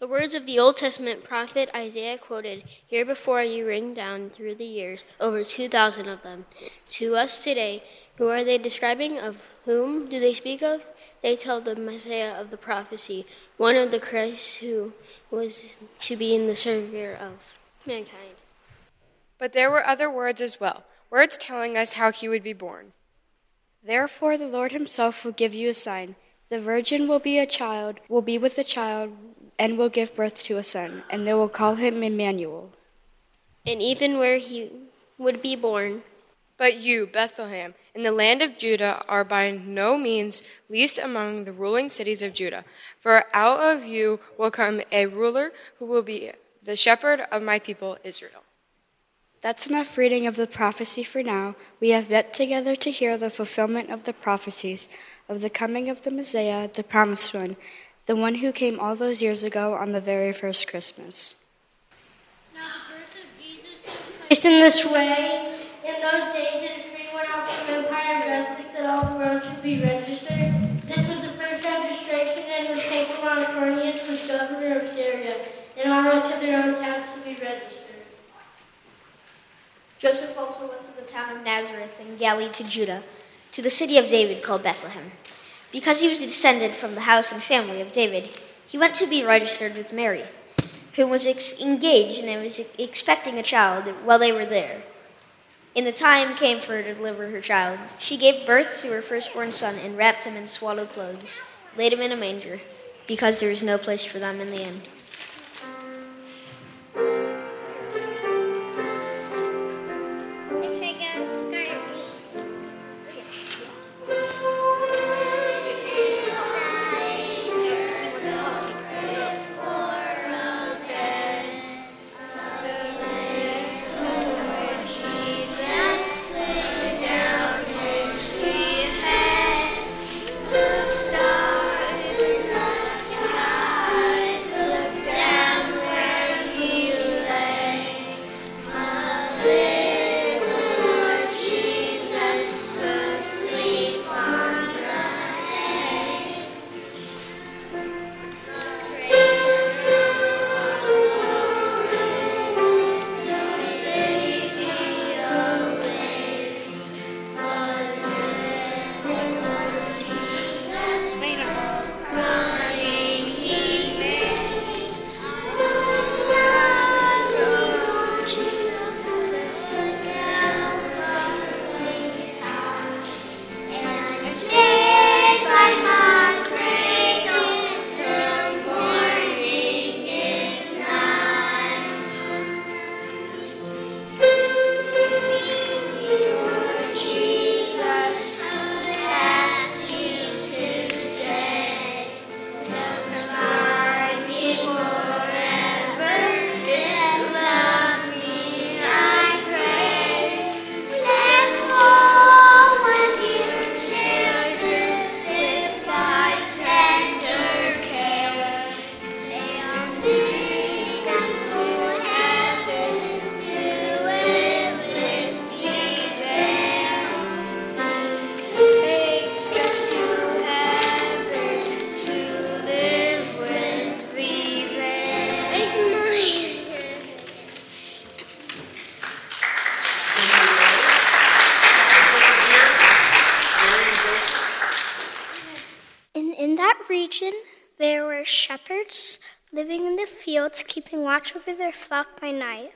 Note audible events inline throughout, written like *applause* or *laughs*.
The words of the Old Testament prophet Isaiah quoted here before you ring down through the years, over 2,000 of them. To us today, who are they describing? Of whom do they speak of? They tell the Messiah of the prophecy, one of the Christ who was to be in the Savior of mankind. But there were other words as well, words telling us how he would be born. Therefore, the Lord himself will give you a sign. The virgin will be a child, will be with a child and will give birth to a son, and they will call him Emmanuel. And even where he would be born, but you, Bethlehem, in the land of Judah, are by no means least among the ruling cities of Judah. For out of you will come a ruler who will be the shepherd of my people Israel. That's enough reading of the prophecy for now. We have met together to hear the fulfillment of the prophecies of the coming of the Messiah, the promised one the one who came all those years ago on the very first Christmas. Now, the birth of Jesus in this way. In those days, a decree went out from Emperor Augustus that all the roads should be registered. This was the first registration and was taken on Quirinius, was governor of Syria, and all went to their own towns to be registered. Joseph also went to the town of Nazareth in Galilee to Judah, to the city of David called Bethlehem because he was descended from the house and family of David, he went to be registered with Mary, who was ex- engaged and was expecting a child while they were there. In the time came for her to deliver her child, she gave birth to her firstborn son and wrapped him in swaddling clothes, laid him in a manger, because there was no place for them in the inn. Over their flock by night.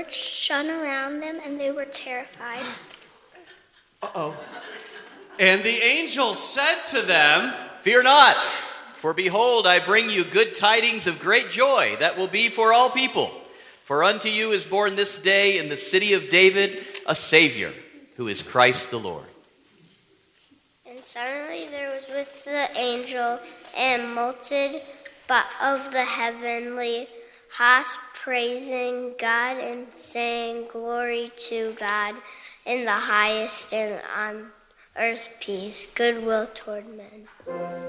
Of shone around them, and they were terrified. Uh oh. And the angel said to them, Fear not, for behold, I bring you good tidings of great joy that will be for all people. For unto you is born this day in the city of David a Savior, who is Christ the Lord. And suddenly there was with the angel a multitude of the heavenly host praising God and saying, Glory to God in the highest and on earth peace, goodwill toward men.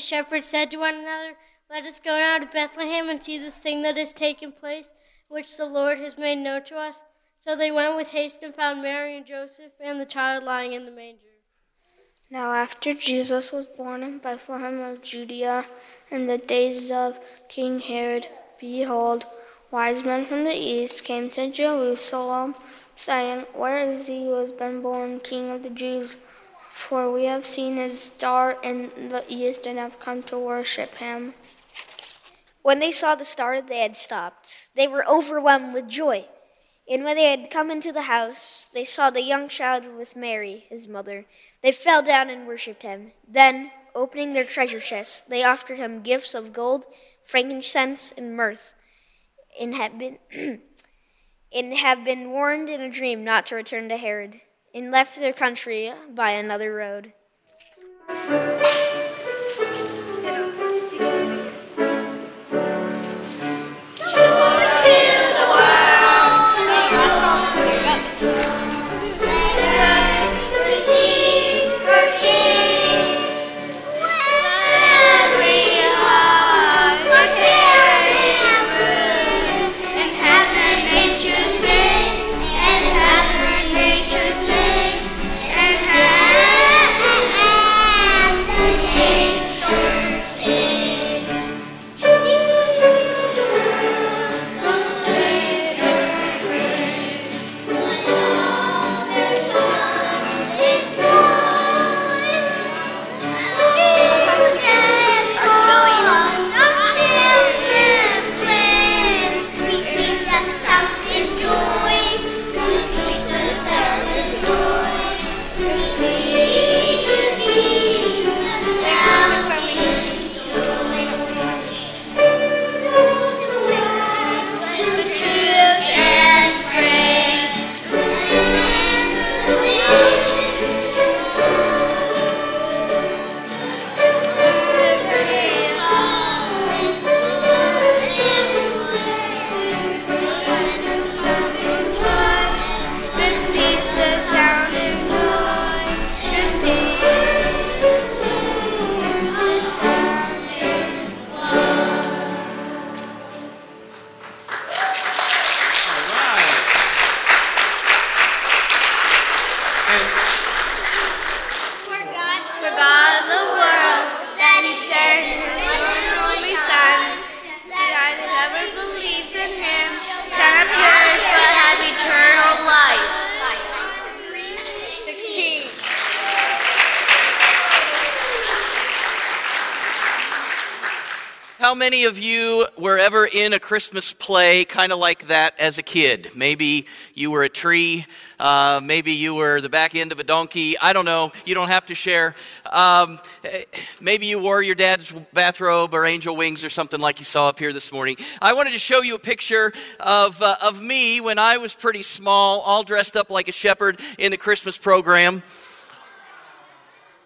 Shepherds said to one another, Let us go now to Bethlehem and see this thing that has taken place, which the Lord has made known to us. So they went with haste and found Mary and Joseph and the child lying in the manger. Now, after Jesus was born in Bethlehem of Judea in the days of King Herod, behold, wise men from the east came to Jerusalem, saying, Where is he who has been born King of the Jews? For we have seen his star in the east and have come to worship him. When they saw the star, they had stopped. They were overwhelmed with joy. And when they had come into the house, they saw the young child with Mary, his mother. They fell down and worshipped him. Then, opening their treasure chests, they offered him gifts of gold, frankincense, and myrrh, and had been, *clears throat* and have been warned in a dream not to return to Herod and left their country by another road. Many of you were ever in a Christmas play kind of like that as a kid? Maybe you were a tree, uh, maybe you were the back end of a donkey. I don't know. You don't have to share. Um, maybe you wore your dad's bathrobe or angel wings or something like you saw up here this morning. I wanted to show you a picture of, uh, of me when I was pretty small, all dressed up like a shepherd in the Christmas program.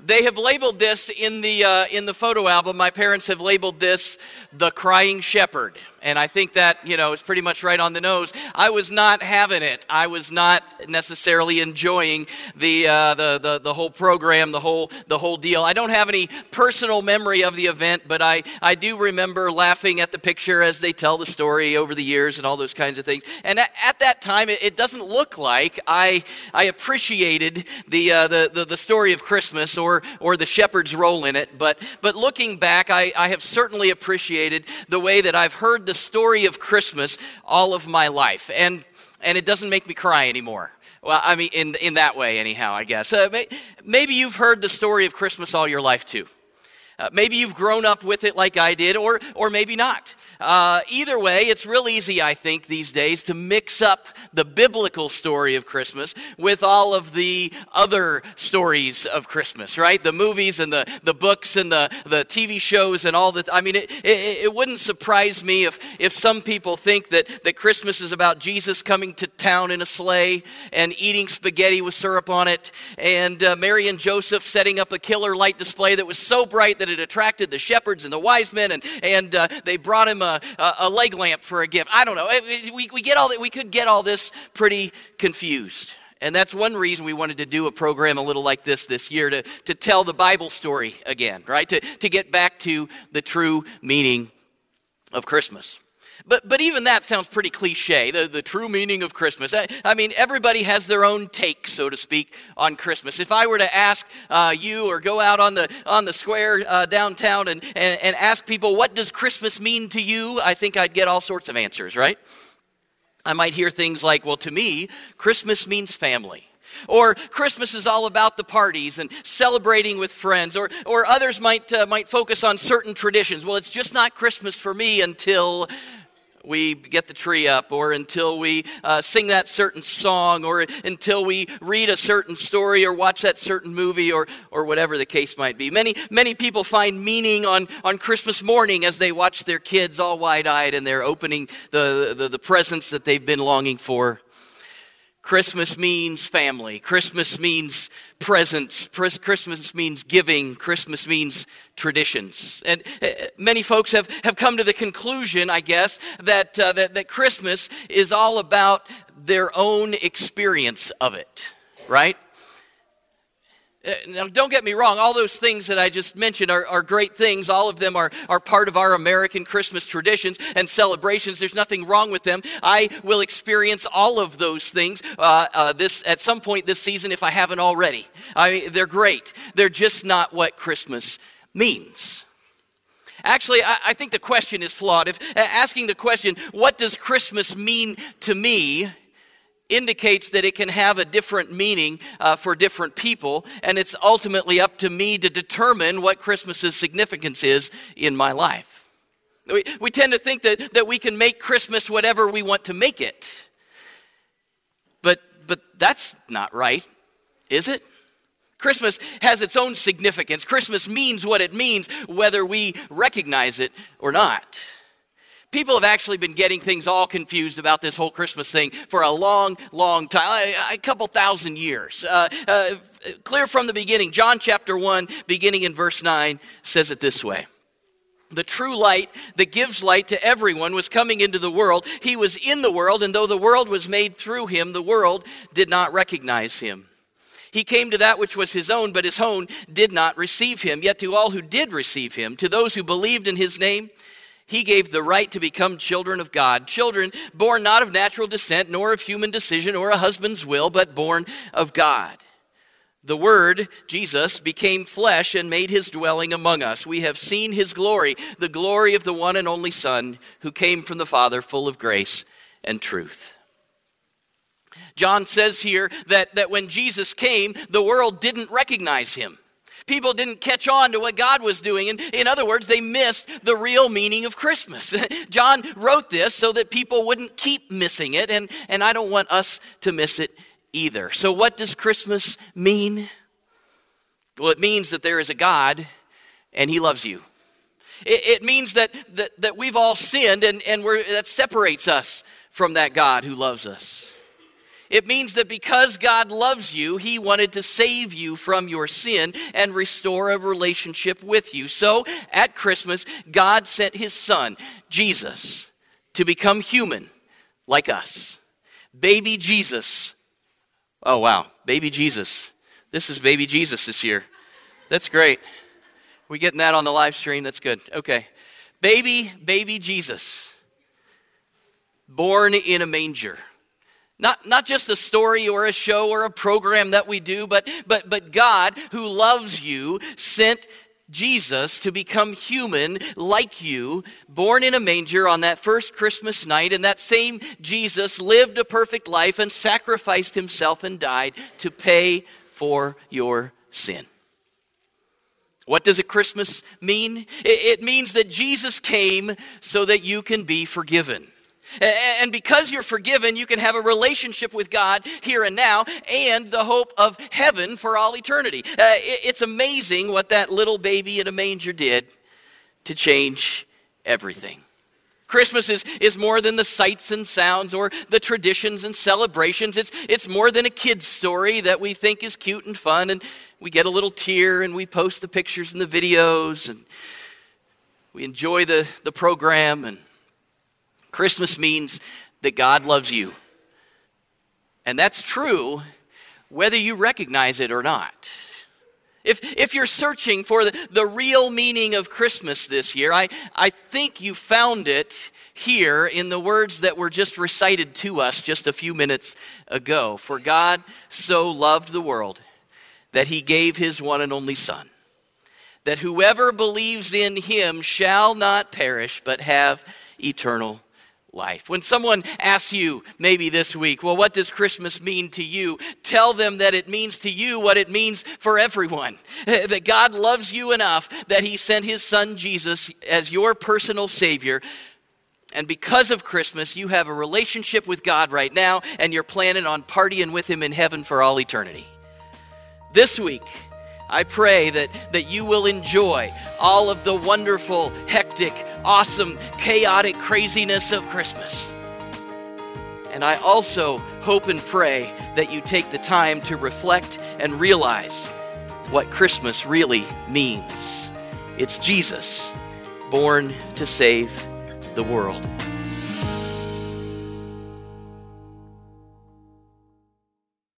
They have labeled this in the, uh, in the photo album. My parents have labeled this the crying shepherd. And I think that, you know, is pretty much right on the nose. I was not having it. I was not necessarily enjoying the, uh, the, the, the whole program, the whole, the whole deal. I don't have any personal memory of the event, but I, I do remember laughing at the picture as they tell the story over the years and all those kinds of things. And at, at that time, it, it, doesn't look like I, I appreciated the, uh, the, the, the story of Christmas or, or the shepherd's role in it. But, but looking back, I, I have certainly appreciated the way that I've heard the the story of Christmas all of my life, and, and it doesn't make me cry anymore. Well, I mean, in, in that way, anyhow, I guess. Uh, maybe you've heard the story of Christmas all your life, too. Uh, maybe you've grown up with it like I did, or, or maybe not. Uh, either way, it's real easy, I think, these days to mix up the biblical story of Christmas with all of the other stories of Christmas, right? The movies and the, the books and the, the TV shows and all that. I mean, it, it, it wouldn't surprise me if, if some people think that, that Christmas is about Jesus coming to town in a sleigh and eating spaghetti with syrup on it, and uh, Mary and Joseph setting up a killer light display that was so bright that it attracted the shepherds and the wise men, and, and uh, they brought him a a, leg lamp for a gift. I don't know. We, we, get all that, we could get all this pretty confused. And that's one reason we wanted to do a program a little like this this year to, to tell the Bible story again, right? To, to get back to the true meaning of Christmas. But, but even that sounds pretty cliche, the, the true meaning of Christmas. I, I mean, everybody has their own take, so to speak, on Christmas. If I were to ask uh, you or go out on the, on the square uh, downtown and, and, and ask people, what does Christmas mean to you? I think I'd get all sorts of answers, right? I might hear things like, well, to me, Christmas means family. Or Christmas is all about the parties and celebrating with friends. Or, or others might, uh, might focus on certain traditions. Well, it's just not Christmas for me until we get the tree up, or until we uh, sing that certain song, or until we read a certain story, or watch that certain movie, or, or whatever the case might be. Many, many people find meaning on, on Christmas morning as they watch their kids all wide eyed and they're opening the, the, the presents that they've been longing for. Christmas means family. Christmas means presents. Christmas means giving. Christmas means traditions. And uh, many folks have, have come to the conclusion, I guess, that, uh, that, that Christmas is all about their own experience of it, right? Uh, now, don't get me wrong, all those things that I just mentioned are, are great things. All of them are, are part of our American Christmas traditions and celebrations. There's nothing wrong with them. I will experience all of those things uh, uh, this, at some point this season if I haven't already. I, they're great. They're just not what Christmas means. Actually, I, I think the question is flawed. If asking the question, what does Christmas mean to me? Indicates that it can have a different meaning uh, for different people, and it's ultimately up to me to determine what Christmas's significance is in my life. We, we tend to think that, that we can make Christmas whatever we want to make it. But, but that's not right, is it? Christmas has its own significance. Christmas means what it means, whether we recognize it or not people have actually been getting things all confused about this whole Christmas thing for a long, long time, a, couple thousand years. Uh, uh, clear from the beginning, John chapter 1, beginning in verse 9, says it this way. The true light that gives light to everyone was coming into the world. He was in the world, and though the world was made through him, the world did not recognize him. He came to that which was his own, but his own did not receive him. Yet to all who did receive him, to those who believed in his name, he gave the right to become children of God, children born not of natural descent, nor of human decision or a husband's will, but born of God. The Word, Jesus, became flesh and made his dwelling among us. We have seen his glory, the glory of the one and only Son, who came from the Father, full of grace and truth. John says here that, that when Jesus came, the world didn't recognize him. People didn't catch on to what God was doing. And in other words, they missed the real meaning of Christmas. *laughs* John wrote this so that people wouldn't keep missing it, and, and I don't want us to miss it either. So, what does Christmas mean? Well, it means that there is a God and He loves you. It, it means that, that, that we've all sinned and, and we're, that separates us from that God who loves us. It means that because God loves you, He wanted to save you from your sin and restore a relationship with you. So at Christmas, God sent His Son, Jesus, to become human like us. Baby Jesus. Oh, wow. Baby Jesus. This is baby Jesus this year. That's great. We getting that on the live stream? That's good. Okay. Baby, baby Jesus. Born in a manger. Not, not just a story or a show or a program that we do, but, but, but God, who loves you, sent Jesus to become human like you, born in a manger on that first Christmas night. And that same Jesus lived a perfect life and sacrificed himself and died to pay for your sin. What does a Christmas mean? It means that Jesus came so that you can be forgiven. And because you're forgiven, you can have a relationship with God here and now and the hope of heaven for all eternity. Uh, it's amazing what that little baby in a manger did to change everything. Christmas is, is more than the sights and sounds or the traditions and celebrations. It's, it's more than a kid's story that we think is cute and fun, and we get a little tear and we post the pictures and the videos, and we enjoy the, the program and Christmas means that God loves you. And that's true whether you recognize it or not. If, if you're searching for the, the real meaning of Christmas this year, I, I think you found it here in the words that were just recited to us just a few minutes ago. For God so loved the world that he gave his one and only Son, that whoever believes in him shall not perish but have eternal life. When someone asks you, maybe this week, well, what does Christmas mean to you? Tell them that it means to you what it means for everyone. *laughs* That God loves you enough that He sent His Son Jesus as your personal Savior. And because of Christmas, you have a relationship with God right now, and you're planning on partying with Him in heaven for all eternity. This week, I pray that, that you will enjoy all of the wonderful, hectic, awesome, chaotic craziness of Christmas. And I also hope and pray that you take the time to reflect and realize what Christmas really means. It's Jesus born to save the world.